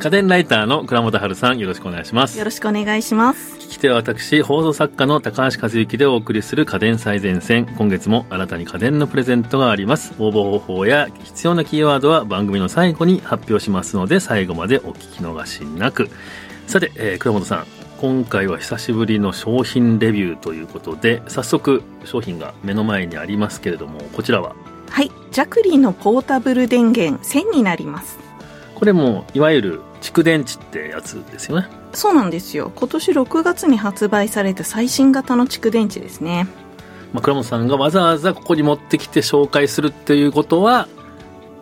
家電ライターの倉本春さん、よろしくお願いします。よろしくお願いします。聞き手は私、放送作家の高橋和之でお送りする家電最前線。今月も新たに家電のプレゼントがあります。応募方法や必要なキーワードは番組の最後に発表しますので、最後までお聞き逃しなく。さて、えー、倉本さん。今回は久しぶりの商品レビューということで、早速商品が目の前にありますけれども、こちらは？はい。ジャクリのポータブル電源1000になります。これも、いわゆる蓄電池ってやつですよね。そうなんですよ。今年6月に発売された最新型の蓄電池ですね。まあ、倉本さんがわざわざここに持ってきて紹介するっていうことは、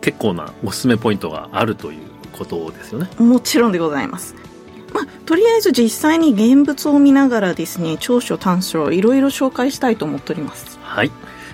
結構なおすすめポイントがあるということですよね。もちろんでございます。まあ、とりあえず実際に現物を見ながらですね、長所短所いろいろ紹介したいと思っております。はい。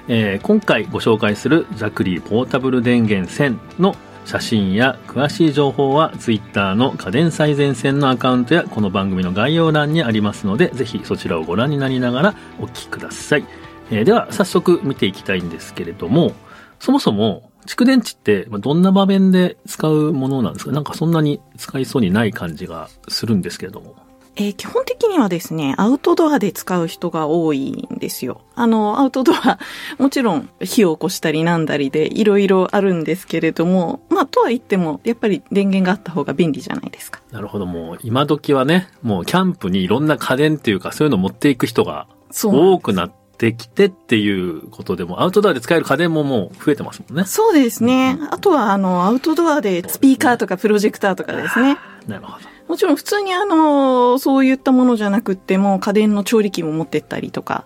えー今回ご紹介するジャクリーポータブル電源1000の写真や詳しい情報は Twitter の家電最前線のアカウントやこの番組の概要欄にありますのでぜひそちらをご覧になりながらお聞きください、えーでは早速見ていきたいんですけれどもそもそも蓄電池ってどんな場面で使うものなんですか？なんかそんなに使いそうにない感じがするんですけれども。えー基本的にはですね、アウトドアで使う人が多いんですよ。あの、アウトドア、もちろん火を起こしたりなんだりでいろいろあるんですけれども、まあ、とは言っても、やっぱり電源があった方が便利じゃないですか。なるほどもう今時はねもうキャンプにいろんな家電っていうかそういうのを持っていく人が多くなってきてっていうことでも、アウトドアで使える家電ももう増えてますもんね。そうですね。あとは、あの、アウトドアでスピーカーとかプロジェクターとかですね。なるほど。もちろん普通にあの、そういったものじゃなくっても、家電の調理器も持ってったりとか。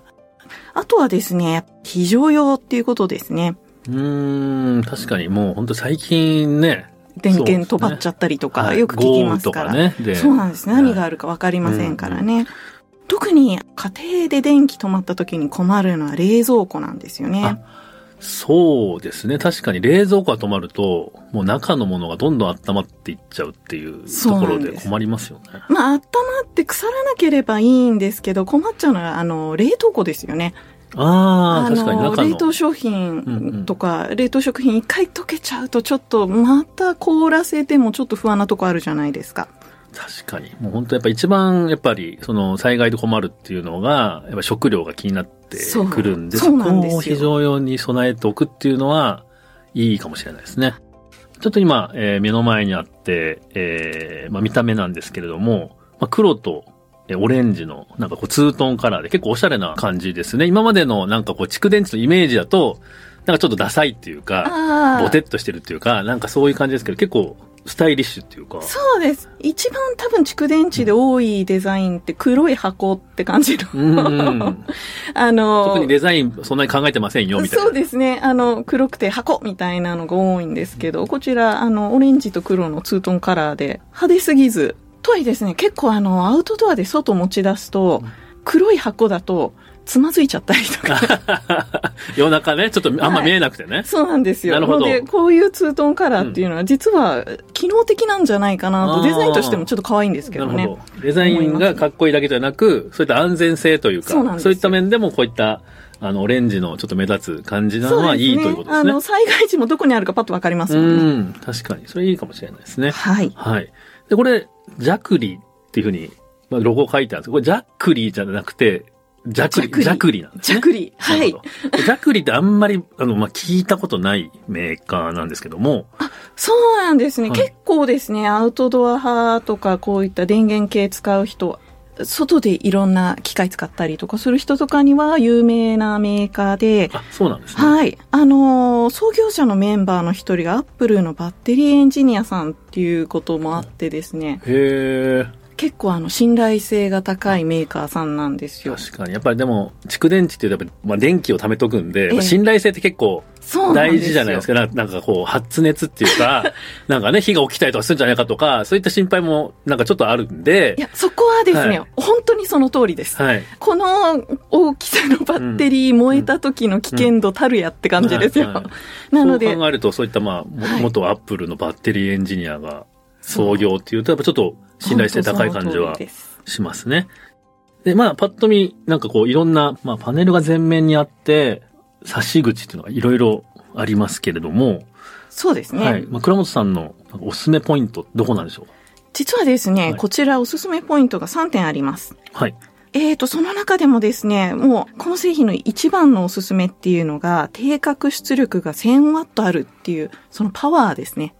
あとはですね、非常用っていうことですね。うーん、確かにもう本当最近ね。電源飛ばっちゃったりとか、はいよく聞きますから。そうなんです。何があるかわかりませんからね。特に家庭で電気止まった時に困るのは冷蔵庫なんですよねあ。そうですね。確かに冷蔵庫が止まると、もう中のものがどんどん温まっていっちゃうっていうところで困りますよね。まあ、温まって腐らなければいいんですけど、困っちゃうのは、あの、冷凍庫ですよね。ああ、の確かに中の。冷凍商品とか、冷凍食品一回溶けちゃうと、ちょっとまた凍らせてもちょっと不安なとこあるじゃないですか。確かに。もう本当やっぱ一番やっぱりその災害で困るっていうのが、やっぱ食料が気になってくるんで、そこを非常用に備えておくっていうのはいいかもしれないですね。ちょっと今、えー目の前にあって、えーまあ見た目なんですけれども、まあ、黒とえーオレンジのなんかこうツートンカラーで結構おしゃれな感じですね。今までのなんかこう蓄電池のイメージだと、なんかちょっとダサいっていうか、あボテッとしてるっていうか、なんかそういう感じですけど、結構スタイリッシュっていうか。そうです。一番多分蓄電池で多いデザインって黒い箱って感じの。うん。あの、特にデザインそんなに考えてませんよ、みたいな。そうですね。あの、黒くて箱みたいなのが多いんですけど、こちら、あの、オレンジと黒のツートンカラーで、派手すぎず、とはいえですね、結構あの、アウトドアで外持ち出すと、黒い箱だと、つまずいちゃったりとか。夜中ね、ちょっとあんま見えなくてね。そうなんですよ。なるほどので、こういうツートンカラーっていうのは、実は、機能的なんじゃないかなと、デザインとしてもちょっと可愛いんですけどね。なるほど。デザインがかっこいいだけじゃなく、そういった安全性というか、そうなんですよいった面でもこういった、あの、オレンジのちょっと目立つ感じなのはいいということですね。あの、災害時もどこにあるかパッとわかりますうもんね。ん、確かに。それいいかもしれないですね。はい。はい。で、これ、ジャクリっていうふうに、まあ、ロゴ書いてあるんですこれジャックリーじゃなくて、ジャクリ、ジャクリなんですね。ジャクリはい。ジャクリってあんまり、あの、まあ、聞いたことないメーカーなんですけども、そうなんですね。はい結構ですね、アウトドア派とか、こういった電源系使う人、外でいろんな機械使ったりとかする人とかには有名なメーカーで、あ、そうなんですね。はい。あのー創業者のメンバーの一人がアップルのバッテリーエンジニアさんっていうこともあってですね、へえ。結構あの信頼性が高いメーカーさんなんですよ。確かに。やっぱりでも、蓄電池ってやっぱり、まあ、電気を貯めとくんで、ええまあ信頼性って結構。大事じゃないですか。ななんかこう、発熱っていうか、なんかね、火が起きたりとかするんじゃないかとか、そういった心配もなんかちょっとあるんでい、や、そこはですね、はい本当にその通りです。はい。この大きさのバッテリー燃えた時の危険度たるやって感じですよ。はいはいなのでそう、考えると、そういったまあ、もはい元アップルのバッテリーエンジニアが創業っていうと、やっぱちょっと信頼性高い感じはしますね。で、まあ、パッと見、なんかこう、いろんな、まあ、パネルが前面にあって、差し口っていうのがいろいろありますけれども、そうですね。はい。まあ、倉本さんのおすすめポイント、どこなんでしょう？実はですね、はいこちらおすすめポイントが3点あります。はい。えーと、その中でもですね、もう、この製品の一番のおすすめっていうのが、定格出力が 1000W あるっていう、そのパワーですね。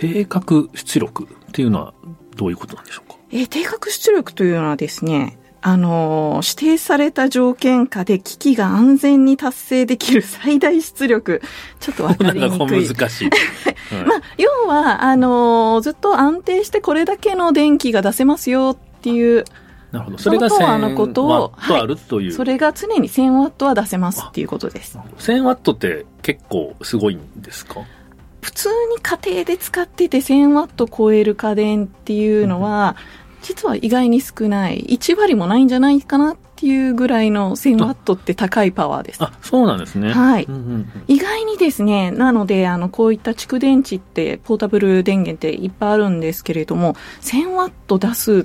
定格出力っていうのはどういうことなんでしょうか？えー定格出力というのはですね、あのー指定された条件下で機器が安全に達成できる最大出力。ちょっとわかりにくい。難しい。はいまあ、要は、あのーずっと安定してこれだけの電気が出せますよっていう、なるほど。それがそのパワーのことを1000ワットあるという。それが常に 1000W は出せますっていうことです。1000ワットって結構すごいんですか？普通に家庭で使ってて 1000W 超える家電っていうのは、実は意外に少ない。1割もないんじゃないかなっていうぐらいの 1000W って高いパワーです。あ、そうなんですね。はいうんうんうん意外にですね、なので、あの、こういった蓄電池って、ポータブル電源っていっぱいあるんですけれども、1000W 出すっ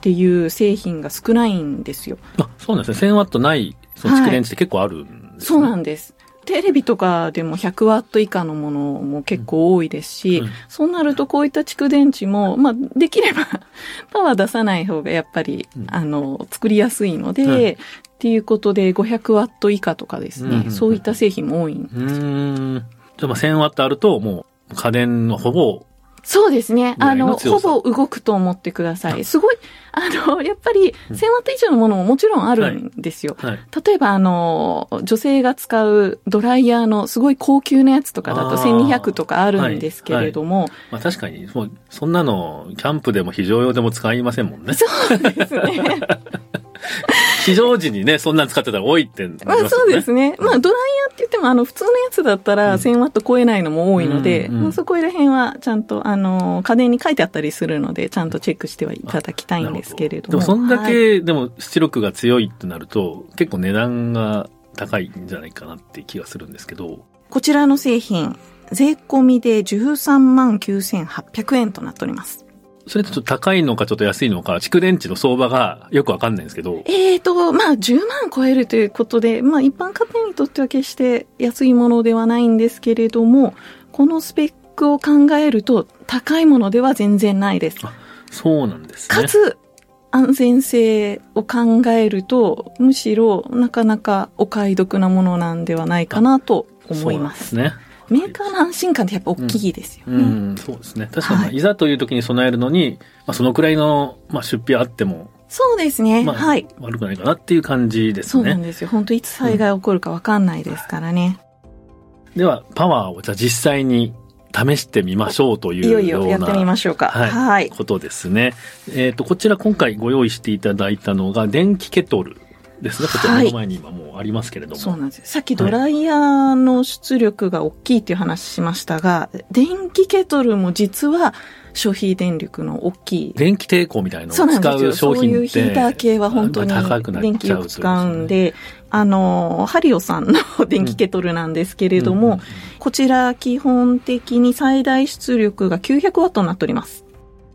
ていう製品が少ないんですよ。あ、そうなんですね。1000ワットない、その蓄電池って結構あるんですね。そうなんです。テレビとかでも100ワット以下のものも結構多いですし、うん。そうなるとこういった蓄電池も、まあ、できれば パワー出さない方がやっぱり、うん。あの、作りやすいので、はい。っていうことで500ワット以下とかですね、うん。そういった製品も多いんうーん。じゃあまあ1000ワットあると、もう家電のほぼ、そうですね。あの、ほぼ動くと思ってください。すごい、あの、やっぱり、1000ワット以上のものももちろんあるんですよ。はい。例えば、あの、女性が使うドライヤーのすごい高級なやつとかだとあー1200とかあるんですけれども、まあ確かに、もうそんなの、キャンプでも非常用でも使いませんもんね。そうですね。非常時にね、そんなん使ってたら多いってまね。まあそうですね。まあドライヤーって言っても、あの、普通のやつだったらうん1000ワット超えないのも多いので、うんうんまあそこら辺はちゃんと、あの、家電に書いてあったりするので、ちゃんとチェックしてはいただきたいんですけれども。でもそんだはいけ、でも出力が強いってなると、結構値段が高いんじゃないかなって気がするんですけど、こちらの製品、税込みで13万9800円となっております。それってちょっと高いのかちょっと安いのか、蓄電池の相場がよくわかんないんですけど、えーと、まあ、10万超えるということで、まあ、一般家庭にとっては決して安いものではないんですけれども、このスペックを考えると、高いものでは全然ないです。そうなんですね。かつ、安全性を考えると、むしろなかなかお買い得なものなんではないかなと思います。そうですね。メーカーの安心感ってやっぱ大きいですよね。うん、そうですね。確かに、まあはいいざという時に備えるのに、まあ、そのくらいの、まあ、出費あっても、そうですね。まあ、はい。悪くないかなっていう感じですね。そうなんですよ。本当いつ災害起こるかわかんないですからね。では、パワーをじゃあ実際に試してみましょうといういよいようよやってみなましょうか。はいはい。ことですね。えっ、と、こちら今回ご用意していただいたのが、電気ケトルですね。こちらの前に今もうありますけれども。そうなんですよ。さっきドライヤーの出力が大きいっていう話しましたが、電気ケトルも実は消費電力の大きい。電気抵抗みたいなそうのを使なんですよ。う商そういう品って。ヒーター系は本当に電気よく使うんで、あの、ハリオさんの電気ケトルなんですけれども、こちら基本的に最大出力が900ワットになっております。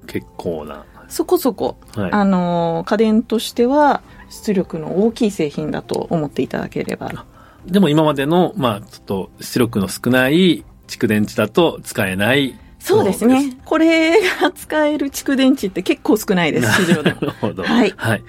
結構な。そこそこ、はい。あの、家電としては出力の大きい製品だと思っていただければ。でも今までの、まあ、ちょっと出力の少ない蓄電池だと使えない。そうですね。これが使える蓄電池って結構少ないです、市場でなも。るほど。はいはい。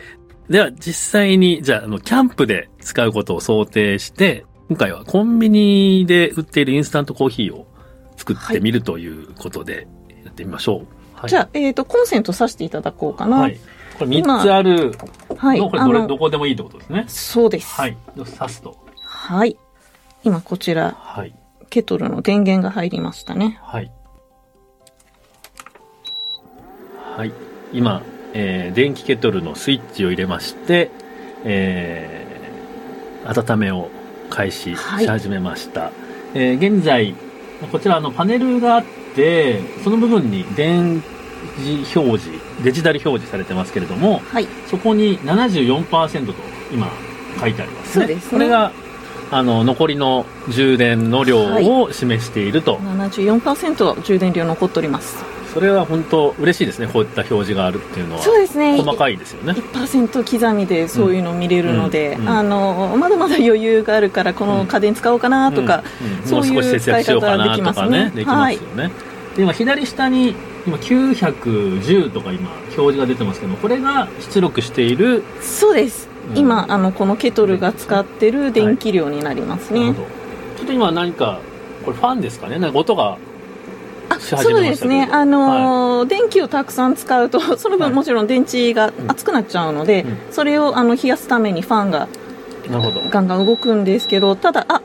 では、実際に、じゃあ、あの、キャンプで使うことを想定して、今回はコンビニで売っているインスタントコーヒーを作ってみるということで、やってみましょう。はい、じゃあ、えっ、と、コンセント挿していただこうかな。はい。これ3つあるはい。の、これどれ、どこでもいいってことですね。そうです。はい。刺すと。はい。今こちら、はい。ケトルの電源が入りましたね。はい。はい。今、えー電気ケトルのスイッチを入れまして、えー温めを開始しはい始めました。えー現在、こちらあのパネルがあって、その部分に電磁表示、デジタル表示されてますけれども、はい。そこに74%と今書いてありますね。そうですねこれが、あの、残りの充電の量を示していると。74%充電量残っております。それは本当嬉しいですね。こういった表示があるっていうのは。そうですね。細かいですよね。1%刻みでそういうの見れるので、うんうんあの、まだまだ余裕があるからこの家電使おうかなとか、うんうんそういう使い方はできますねできますよね。で今左下に今910とか今表示が出てますけどこれが出力しているそうです。うん。今、あの、このケトルが使ってる電気量になりますね。なるほど。ちょっと今何かこれファンですかね？なんか音がそうですね。あのー電気をたくさん使うと、そのはい。分もちろん電池が熱くなっちゃうので、うん。それをあの冷やすためにファンがなるほど。ガンガン動くんですけど、ただ、あ、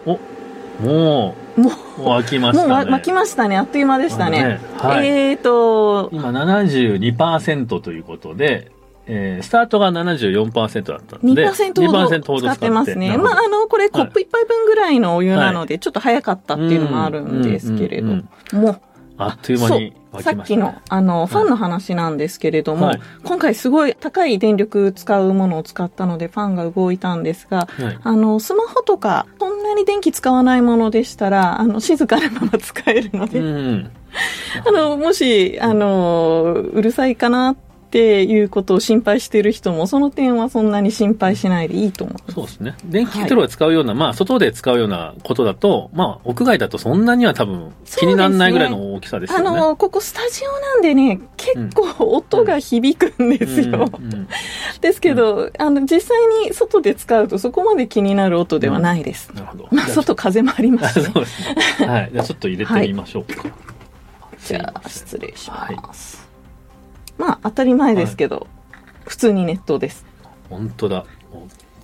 もうもう、もう開きましもうたね。わ巻きましたね。あっという間でしたね。はい。えーと、今72%ということで、えースタートが74%だったので2%ほど2%ほど使ってますね。まあ、あの、これコップ一杯分ぐらいのお湯なので、ちょっと早かったっていうのもあるんですけれど。うんうん、もう、あっという間に沸さっきの、あの、ファンの話なんですけれども、はい。今回すごい高い電力使うものを使ったので、ファンが動いたんですが、はい。あの、スマホとか、そんなに電気使わないものでしたら、あの、静かなまま使えるので、うん。あの、もし、あの、うるさいかなっていうことを心配している人も、その点はそんなに心配しないでいいと思う。そうですね。電気ケトルを使うような、まあ、外で使うようなことだと、まあ、屋外だとそんなには多分気にならないぐらいの大きさですよね。あの、ここスタジオなんでね、結構音が響くんですよ。うんうん ですけど、あの、実際に外で使うとそこまで気になる音ではないです。なるほど。まあ、外風もありまあす そうね。ですね。はい。じゃあちょっと入れてみましょうか。じゃあ、失礼します。まあ、当たり前ですけど、普通に熱湯です。本当だ。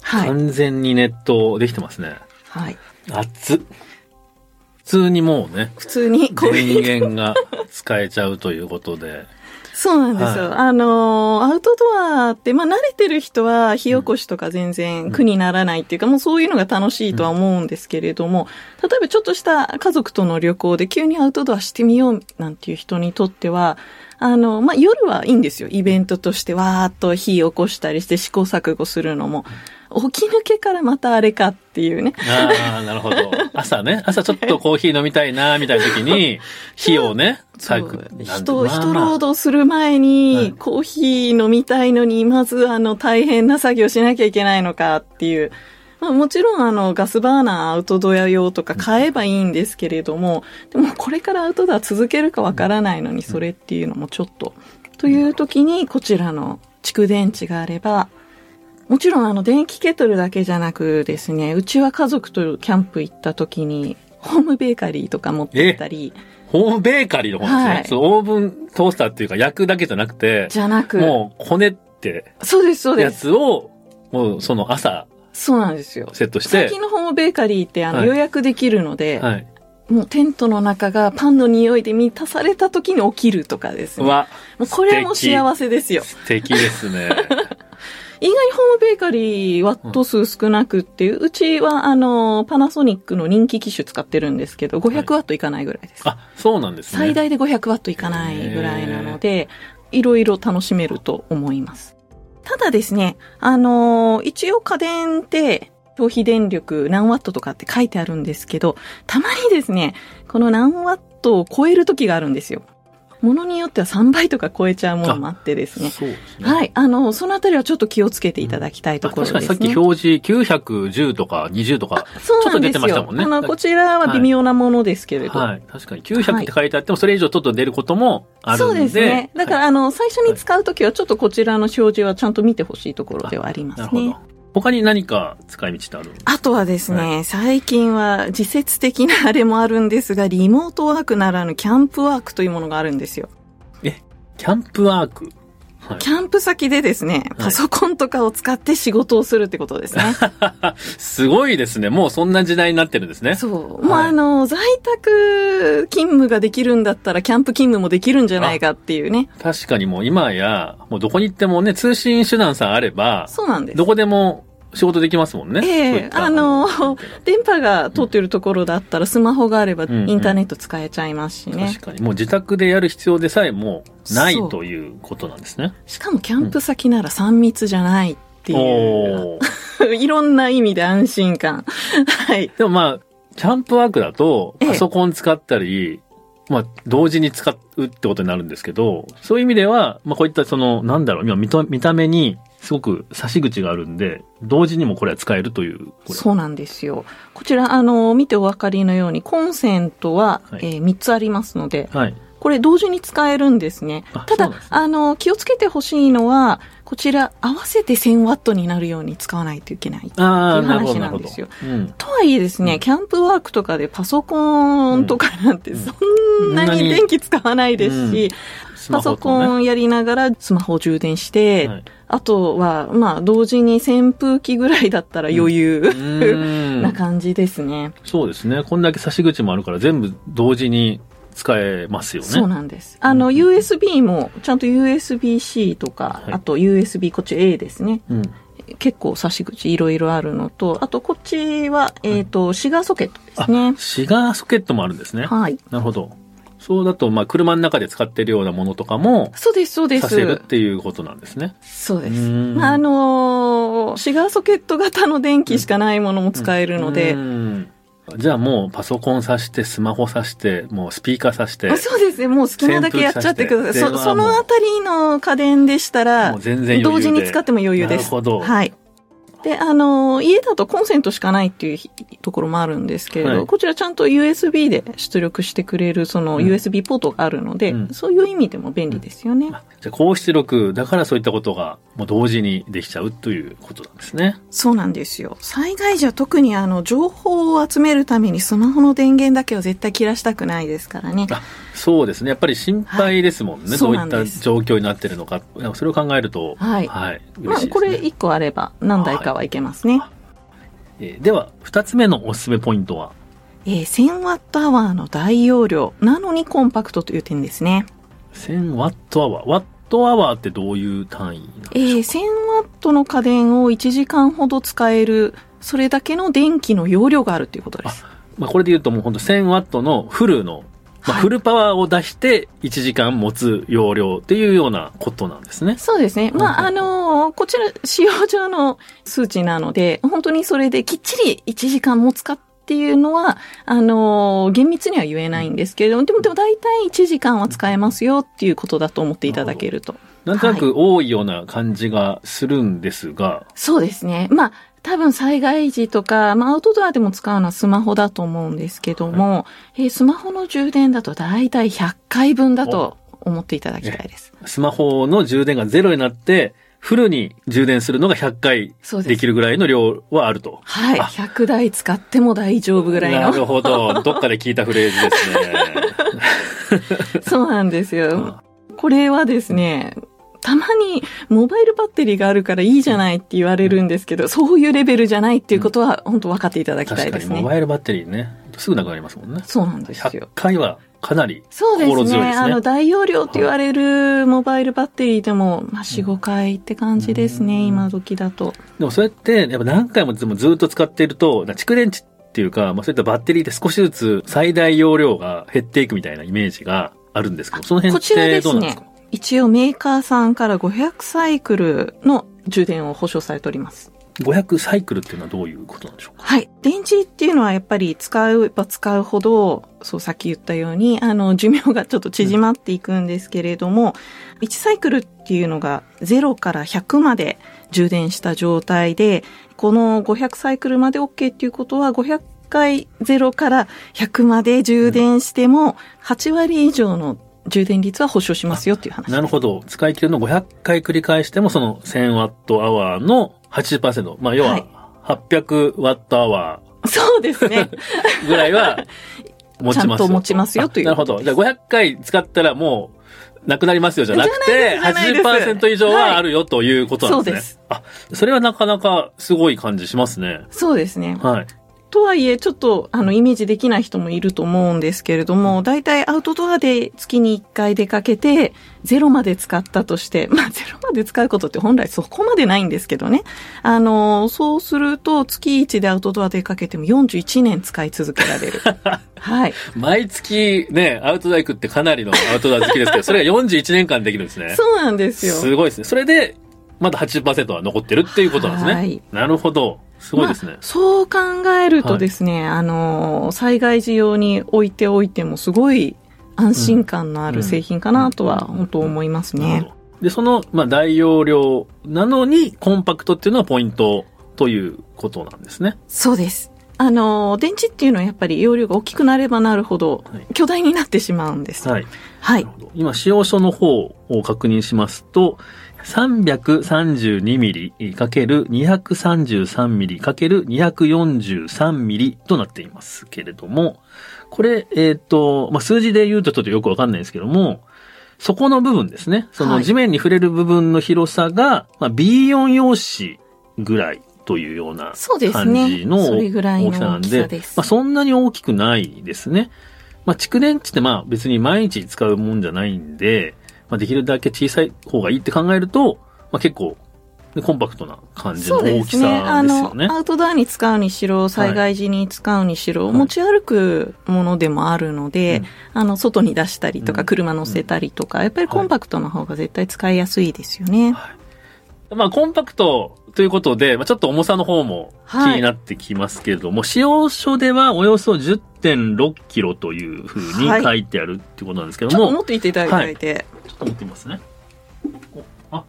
はい。完全に熱湯できてますね。はい。熱っ。普通にもうね、普通にこういう電源が使えちゃうということで。そうなんですよ。はいあのー、アウトドアって、まあ慣れてる人は火起こしとか全然苦にならないっていうか、もうそういうのが楽しいとは思うんですけれども、例えばちょっとした家族との旅行で急にアウトドアしてみようなんていう人にとっては、あの、まあ夜はいいんですよ。イベントとしてわーっと火起こしたりして試行錯誤するのも。起き抜けからまたあれかっていうね。ああ、なるほど。朝ね、朝ちょっとコーヒー飲みたいな、みたいな時に、火をね、そう炊く。人、まあ人まあ労働する前はいに、コーヒー飲みたいのに、まずあの、大変な作業しなきゃいけないのかっていう。まあもちろんあの、ガスバーナーアウトドア用とか買えばいいんですけれども、でもこれからアウトドア続けるかわからないのに、それっていうのもちょっと。という時に、こちらの蓄電池があれば、もちろんあの、電気ケトルだけじゃなくですね、うちは家族とキャンプ行った時に、ホームベーカリーとか持ってったり、ホームベーカリーの方ですね。はいそうオーブントースターっていうか焼くだけじゃなくて、じゃなく、もうこねってそうです、そうやです。つを、もうその朝そうなんですよ。セットして最、近のホームベーカリーってあの、はい予約できるので、はい。もうテントの中がパンの匂いで満たされた時に起きるとかですね。わ、もうこれも幸せですよ。素敵ですね。意外にホームベーカリーワット数少なくって、うちはあの、パナソニックの人気機種使ってるんですけど、500ワットいかないぐらいです。あ、そうなんですね。最大で500ワットいかないぐらいなので、いろいろ楽しめると思います。ただですね、あのー一応家電って消費電力何ワットとかって書いてあるんですけど、たまにですね、この何ワットを超える時があるんですよ。ものによっては3倍とか超えちゃうものもあってですね。そうですね。はい。あの、そのあたりはちょっと気をつけていただきたいとあころですね。確かにさっき表示910とか20とか、そうなんですよ。ちょっと出てましたもんねあの、こちらは微妙なものですけれど。はい。確かに900って書いてあっても、それ以上ちょっと出ることもあるんで。そうですね。だから、はいあの、最初に使うときはちょっとこちらの表示はちゃんと見てほしいところではありますねなるほど。。他に何か使い道ってあるあとはですね、は最近は自説的なあれもあるんですが、リモートワークならぬキャンプワークというものがあるんですよ。キャンプワーク？はい。キャンプ先でですね、パソコンとかを使って仕事をするってことですね。すごいですね。もうそんな時代になってるんですね。そう。まあ、あの、在宅勤務ができるんだったら、キャンプ勤務もできるんじゃないかっていうね。確かにもう今や、もうどこに行ってもね、通信手段さえあれば、そうなんですど。こでも仕事できますもんね。ええったあの、電波が通ってるところだったら、スマホがあれば、んうんインターネット使えちゃいますしね。確かに。もう自宅でやる必要でさえもうないということなんですね。しかも、キャンプ先なら3密じゃないっていう、お ーいろんな意味で安心感。はい。でもまあ、キャンプワークだと、ええパソコン使ったり、まあ、同時に使うってことになるんですけど、そういう意味では、まあ、こういったその、なんだろう、今見た見た目に、すごく差し口があるんで、同時にもこれは使えるという。そうなんですよ。こちら、あの、見てお分かりのように、コンセントは、はいえー3つありますので、はい。これ同時に使えるんですねあ。ただ、ねあの、気をつけてほしいのは、こちら合わせて1000ワットになるように使わないといけない。っていう話なんですよ。うん。とはいえですね、うんキャンプワークとかでパソコンとかなんてそんなに電気使わないですし、スパソコンやりながらスマホを充電して、はいあとは、まあ、同時に扇風機ぐらいだったら余裕、うーんな感じですね。そうですね。こんだけ差し口もあるから全部同時に使えますよね。そうなんです。あの、うん USB も、ちゃんと USB-C とか、はいあと USB こっち A ですね。うん。結構差し口いろいろあるのと、あとこっちは、えっ、と、シガーソケットですね。シガーソケットもあるんですね。はい。なるほど。そうだと、まあ、車の中で使ってるようなものとかも、そうです、そうです。させるっていうことなんですね。そうです。まあ、あのーシガーソケット型の電気しかないものも使えるので、うんじゃあもうパソコン挿して、スマホ挿して、もうスピーカー挿して、あそうですね。もう好きなだけやっちゃってください。そそのあたりの家電でしたらもう、全然同時に使っても余裕です。なるほど。はい。で、あの、家だとコンセントしかないっていうところもあるんですけれど、はいこちらちゃんと USB で出力してくれるそのうん USB ポートがあるので、うんそういう意味でも便利ですよね。あじゃあ、高出力だからそういったことがもう同時にできちゃうということなんですね。そうなんですよ。災害時は特にあの、情報を集めるためにスマホの電源だけは絶対切らしたくないですからね。あそうですね。やっぱり心配ですもんね。はいどういった状況になってるのか。それを考えると、はいはい。まあ、これ1個あれば何台かはいけますね。えーでは、二つ目のおすすめポイントは？えー1000ワットアワーの大容量なのにコンパクトという点ですね。1000ワットアワー。ワットアワーってどういう単位なんえー1000ワットの家電を1時間ほど使える、それだけの電気の容量があるということです。まあ、これで言うともう本当1000ワットのフルの、まあ、はいフルパワーを出して1時間持つ容量っていうようなことなんですね。そうですね。まあ、あのーこちら使用上の数値なので、本当にそれできっちり1時間持つかっていうのは、あのー厳密には言えないんですけれども、でも、でも大体1時間は使えますよっていうことだと思っていただけると。なんとなく多いような感じがするんですが、そうですね。まあ、多分災害時とか、まあ、アウトドアでも使うのはスマホだと思うんですけども、えースマホの充電だと大体100回分だと思っていただきたいです。スマホの充電がゼロになって、フルに充電するのが100回できるぐらいの量はあると。はい。あ100台使っても大丈夫ぐらいなるの。ほど。どっかで聞いたフレーズですね。そうなんですうんよ。これはですね、たまにモバイルバッテリーがあるからいいじゃないって言われるんですけど、そういうレベルじゃないっていうことは本当分かっていただきたいですね。モバイルバッテリーね、すぐなくなりますもんね。そうなんですよ100。回はかなりそうですね。心強いですね。あの、大容量って言われるモバイルバッテリーでも、まあ、4、5回って感じですね、うん今時だと。でもそうやって、やっぱ何回もずずっと使っていると、蓄電池っていうか、まあそういったバッテリーで少しずつ最大容量が減っていくみたいなイメージがあるんですけど、その辺ってですねどうなんですか、一応メーカーさんから500サイクルの充電を保証されております。500サイクルっていうのはどういうことなんでしょうか？はい。電池っていうのはやっぱり使えば使うほど、そうさっき言ったように、あの、寿命がちょっと縮まっていくんですけれども、1サイクルっていうのが0から100まで充電した状態で、この500サイクルまで OK っていうことは、500回0から100まで充電しても、8割以上の充電率は保証しますよっていう話。なるほど。使い切るの500回繰り返しても、その1000ワットアワーの80%。まあ要ははい800ワットアワそうですね。ー ぐらいは持ちますよ。ちゃんと持ちますよというあなるほど。じゃあ500回使ったらもう、なくなりますよじゃなくて、じゃないですじゃないです80%以上はあるよということなんですね。はいそうですあ、それはなかなかすごい感じしますね。そうですね。はい。とはいえ、ちょっと、あの、イメージできない人もいると思うんですけれども、大体アウトドアで月に1回出かけて、ゼロまで使ったとして、まあ、ゼロまで使うことって本来そこまでないんですけどね。あの、そうすると、月1でアウトドア出かけても41年使い続けられる。はい。毎月ね、アウトドア行くってかなりのアウトドア好きですけど、それが41年間できるんですね。そうなんですよ。すごいですね。それで、まだ80%は残ってるっていうことなんですね。はいなるほど。すごいですねまあ。そう考えるとですね、あの、災害時用に置いておいてもすごい安心感のある製品かなとは本当思いますね。で、その、まあ、大容量なのに、コンパクトっていうのはポイントということなんですね。そうです。あの、電池っていうのはやっぱり容量が大きくなればなるほどはい、巨大になってしまうんです。はい。はい今、使用書の方を確認しますと、332ミリ ×233 ミリ ×243 ミリとなっていますけれども、これ、えっ、と、まあ、数字で言うとちょっとよくわかんないんですけども、そこの部分ですね。そはいの地面に触れる部分の広さが、まあ、B4 用紙ぐらいというような感ねじの大きさなんでまあ、そんなに大きくないですね。まあ、蓄電池ってまあ別に毎日使うもんじゃないんで、まあ、できるだけ小さい方がいいって考えると、まあ、結構、ねコンパクトな感じのそうですね。大きさですあのよ、ね。アウトドアに使うにしろ、災害時に使うにしろ、はい持ち歩くものでもあるので、うんあの、外に出したりとか、うん車乗せたりとか、やっぱりコンパクトな方が絶対使いやすいですよね。まあ、コンパクトということで、まあ、ちょっと重さの方も気はいになってきますけれども、使用書ではおよそ10.6キロというふうにはい書いてあるっていうことなんですけども、ちょっと持っていていただいて、ちょっと持ってみますね。おあ、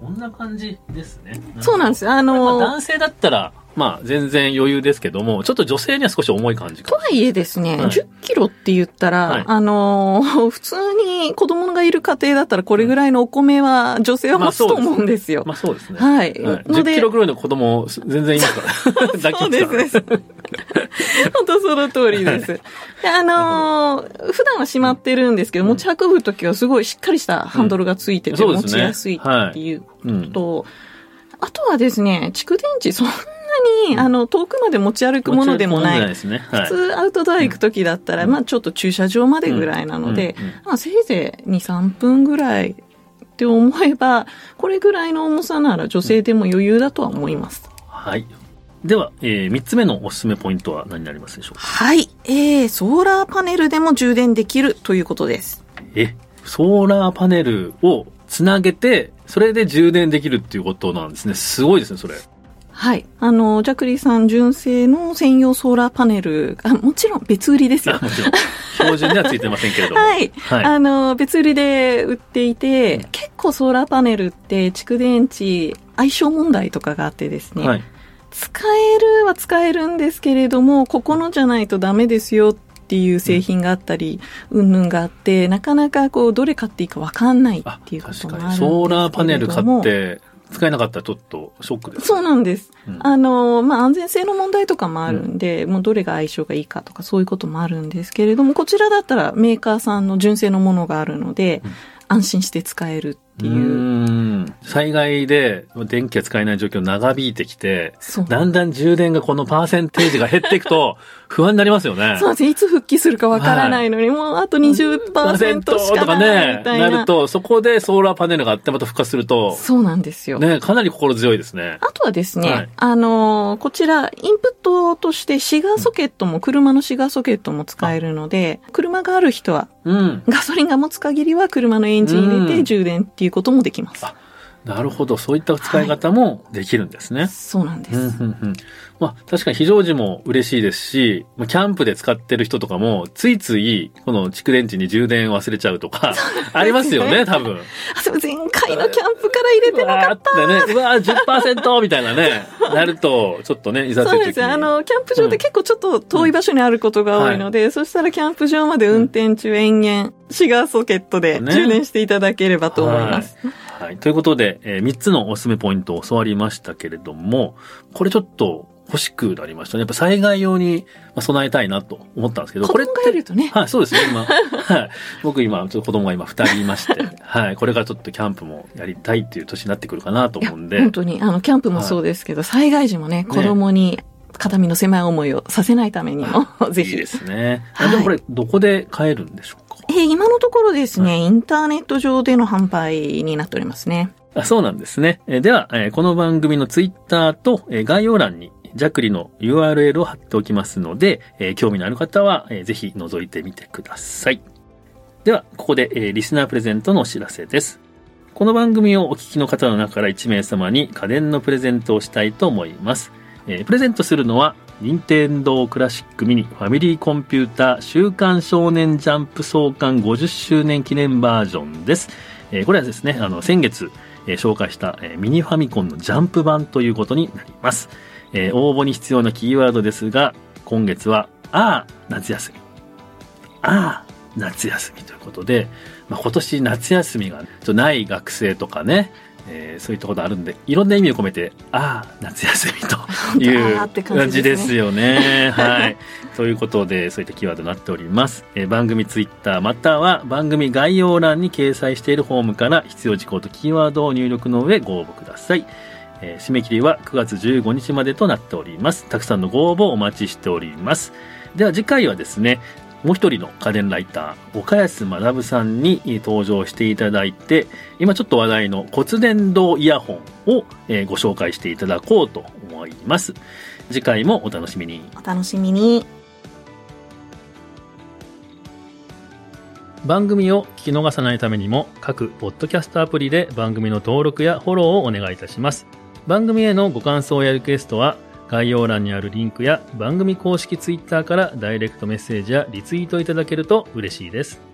こんな感じですね。そうなんですよ。あの、男性だったら、まあ全然余裕ですけども、ちょっと女性には少し重い感じかとはいえですね、はい10キロって言ったら、はいあの、普通に子供がいる家庭だったらこれぐらいのお米は女性は持つと思うんですよ。まあそうですね。はい。はい、の10でキロぐらいの子供、全然いいですから。抱 きそうです。本当その通りです。であのー普段はしまってるんですけど、うん持ち運ぶときはすごいしっかりしたハンドルがついてて、うですねちやすいっていううん。と、あとはですね、蓄電池そんなに、あの、遠くまで持ち歩くものでもない。ね。はい。普通アウトドア行くときだったら、うんまあちょっと駐車場までぐらいなので、うんうんまあせいぜい2、3分ぐらいって思えば、これぐらいの重さなら女性でも余裕だとは思います。はい。では、えー、3つ目のおすすめポイントは何になりますでしょうか？はい。えー、ソーラーパネルでも充電できるということです。え、ソーラーパネルをつなげて、それで充電できるっていうことなんですね。すごいですね、それ。はい。あの、ジャクリさん純正の専用ソーラーパネル、あ もちろん別売りですよあ。もちろん。標準ではついてませんけれども。はい。はい。あの、別売りで売っていて、結構ソーラーパネルって蓄電池相性問題とかがあってですね、はい。使えるは使えるんですけれども、ここのじゃないとダメですよっていう製品があったり、うんぬんがあって、なかなかこう、どれ買っていいかわかんないあっていうこ。ともあるんですけれども。ソーラーパネル買って、使えなかったらちょっとショックです。そうなんです。うんあの、まあ、安全性の問題とかもあるんで、もうどれが相性がいいかとかそういうこともあるんですけれども、こちらだったらメーカーさんの純正のものがあるので、うん安心して使えるっていう。う災害で電気が使えない状況長引いてきて、だんだん充電がこのパーセンテージが減っていくと 不安になりますよね。そうですね。いつ復帰するかわからないのに、もうあと20%しかねみ、たいな。なると、そこでソーラーパネルがあってまた復活すると、そうなんですよ。ね、かなり心強いですね。あとはですね、はいあのーこちら、インプットとしてシガーソケットも、車のシガーソケットも使えるので、車がある人は、うん。ガソリンが持つ限りは車のエンジン入れうんて充電っていういうこともできます。あなるほど。そういった使い方もできるんですね。そうなんです。うんうんうんまあ確かに非常時も嬉しいですし、まあ、キャンプで使ってる人とかも、ついついこの蓄電池に充電忘れちゃうとか、ありますよね、多分。あ、そう、前回のキャンプから入れてなかった。うわね、うわー10%みたいなね、なると、ちょっとね、いざ。そうですね。あの、キャンプ場って結構ちょっと遠い場所にあることが多いので、そしたらキャンプ場まで運転中延々、シガーソケットでね充電していただければと思います。はい。ということで、え3つのおすすめポイントを教わりましたけれども、これちょっと欲しくなりましたね。やっぱ災害用にまあ備えたいなと思ったんですけど、子これっ供がいるとね。はい、そうですね、今。はい。僕今、ちょっと子供が今2人いまして、はい。これからちょっとキャンプもやりたいっていう年になってくるかなと思うんで本、当に、あの、キャンプもそうですけど、災害時もね、子供に肩身の狭い思いをさせないためにも、ぜひ。いいですね。でもこれ、どこで買えるんでしょうか？えー今のところですね、インターネット上での販売になっておりますね。あそうなんですね。えーでは、えーこの番組のツイッターと、えー概要欄にジャクリの URL を貼っておきますので、えー興味のある方は、えーぜひ覗いてみてください。では、ここで、えーリスナープレゼントのお知らせです。この番組をお聞きの方の中から1名様に家電のプレゼントをしたいと思います。えープレゼントするのは、任天堂クラシックミニファミリーコンピューター週刊少年ジャンプ創刊50周年記念バージョンです。えーこれはですね、あの、先月、えー紹介した、えーミニファミコンのジャンプ版ということになります。えー応募に必要なキーワードですが、今月は、ああ、夏休み。ああ、夏休みということで、まあ、今年夏休みがない学生とかね、えー、そういったことあるんで、いろんな意味を込めて、ああ、夏休みという感じですよね。はい。ということで、そういったキーワードになっております。えー、番組ツイッターまたは番組概要欄に掲載しているフォームから必要事項とキーワードを入力の上ご応募ください。えー、締め切りは9月15日までとなっております。たくさんのご応募お待ちしております。では次回はですね、もう一人の家電ライター、岡安学さんに登場していただいて、今ちょっと話題の骨伝導イヤホンをご紹介していただこうと思います。次回もお楽しみに。お楽しみに。番組を聞き逃さないためにも各ポッドキャストアプリで番組の登録やフォローをお願いいたします。番組へのご感想やリクエストは概要欄にあるリンクや番組公式ツイッターからダイレクトメッセージやリツイートいただけると嬉しいです。